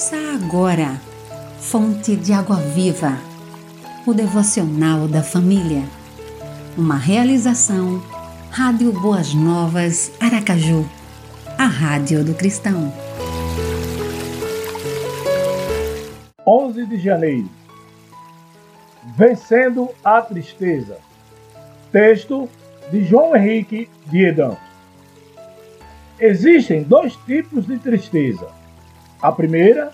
Ouça agora, Fonte de Água Viva, o devocional da família. Uma realização, Rádio Boas Novas, Aracaju, a Rádio do Cristão. 11 de janeiro. Vencendo a tristeza. Texto de João Henrique Diedan. Existem dois tipos de tristeza. A primeira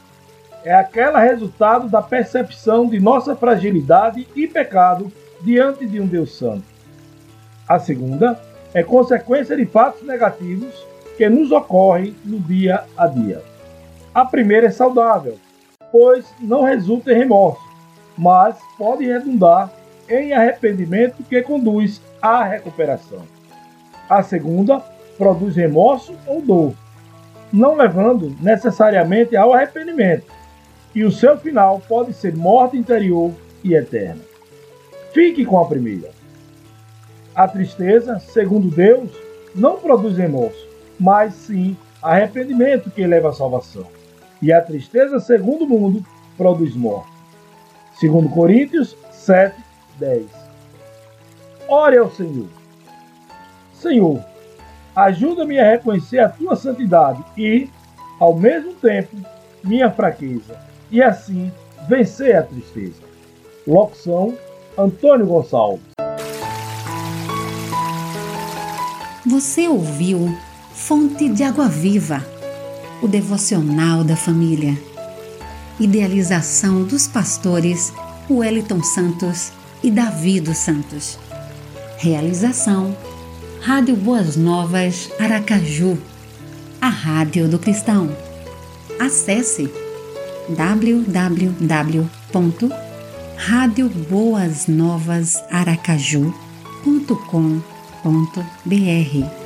é aquela resultado da percepção de nossa fragilidade e pecado diante de um Deus Santo. A segunda é consequência de fatos negativos que nos ocorrem no dia a dia. A primeira é saudável, pois não resulta em remorso, mas pode redundar em arrependimento que conduz à recuperação. A segunda produz remorso ou dor, não levando necessariamente ao arrependimento, e o seu final pode ser morte interior e eterna. Fique com a primeira. A tristeza, segundo Deus, não produz remorso, mas sim arrependimento que leva à salvação. E a tristeza, segundo o mundo, produz morte. Segundo Coríntios 7, 10. Ore ao Senhor. Senhor, ajuda-me a reconhecer a tua santidade e, ao mesmo tempo, minha fraqueza, e assim vencer a tristeza. Locução: Antônio Gonçalves. Você ouviu Fonte de Água Viva, o devocional da família. Idealização dos pastores Wellington Santos e Davi dos Santos. Realização Rádio Boas Novas Aracaju, a Rádio do Cristão. Acesse www.radioboasnovasaracaju.com.br